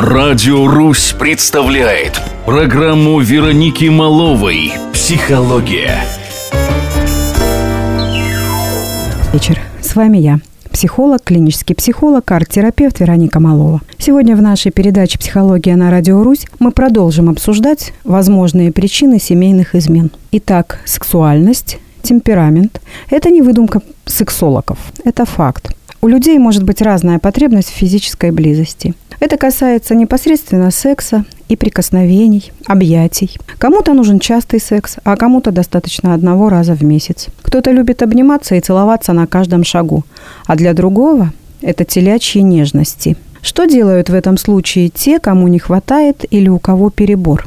Радио «Русь» представляет программу Вероники Маловой «Психология». Вечер. С вами я, психолог, клинический психолог, арт-терапевт Вероника Малова. Сегодня в нашей передаче «Психология на Радио Русь» мы продолжим обсуждать возможные причины семейных измен. Итак, сексуальность, темперамент – это не выдумка сексологов, это факт. У людей может быть разная потребность в физической близости. Это касается непосредственно секса и прикосновений, объятий. Кому-то нужен частый секс, а кому-то достаточно одного раза в месяц. Кто-то любит обниматься и целоваться на каждом шагу, а для другого это телячьи нежности. Что делают в этом случае те, кому не хватает или у кого перебор?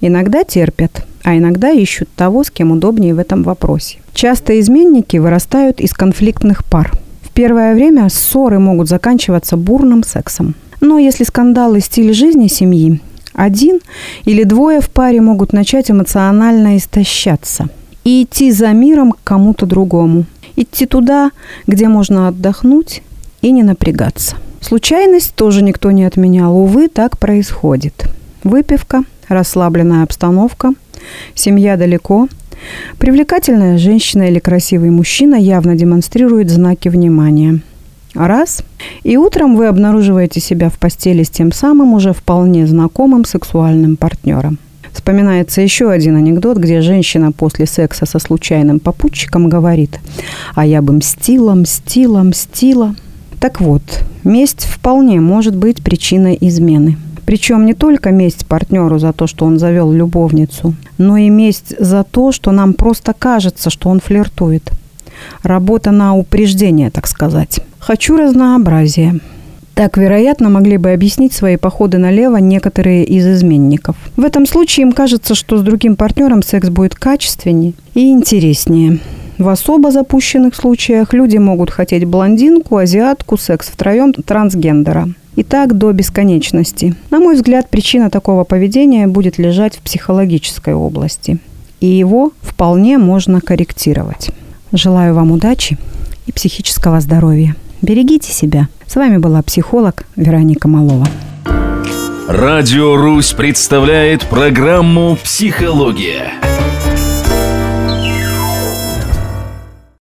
Иногда терпят, а иногда ищут того, с кем удобнее в этом вопросе. Часто изменники вырастают из конфликтных пар – первое время ссоры могут заканчиваться бурным сексом. Но если скандал и стиль жизни семьи, один или двое в паре могут начать эмоционально истощаться и идти за миром к кому-то другому. Идти туда, где можно отдохнуть и не напрягаться. Случайность тоже никто не отменял. Увы, так происходит. Выпивка, расслабленная обстановка, семья далеко – Привлекательная женщина или красивый мужчина явно демонстрирует знаки внимания. Раз. И утром вы обнаруживаете себя в постели с тем самым уже вполне знакомым сексуальным партнером. Вспоминается еще один анекдот, где женщина после секса со случайным попутчиком говорит «А я бы мстила, мстила, мстила». Так вот, месть вполне может быть причиной измены – причем не только месть партнеру за то, что он завел любовницу, но и месть за то, что нам просто кажется, что он флиртует. Работа на упреждение, так сказать. Хочу разнообразия. Так, вероятно, могли бы объяснить свои походы налево некоторые из изменников. В этом случае им кажется, что с другим партнером секс будет качественнее и интереснее. В особо запущенных случаях люди могут хотеть блондинку, азиатку, секс втроем, трансгендера. И так до бесконечности. На мой взгляд, причина такого поведения будет лежать в психологической области. И его вполне можно корректировать. Желаю вам удачи и психического здоровья. Берегите себя. С вами была психолог Вероника Малова. Радио «Русь» представляет программу «Психология».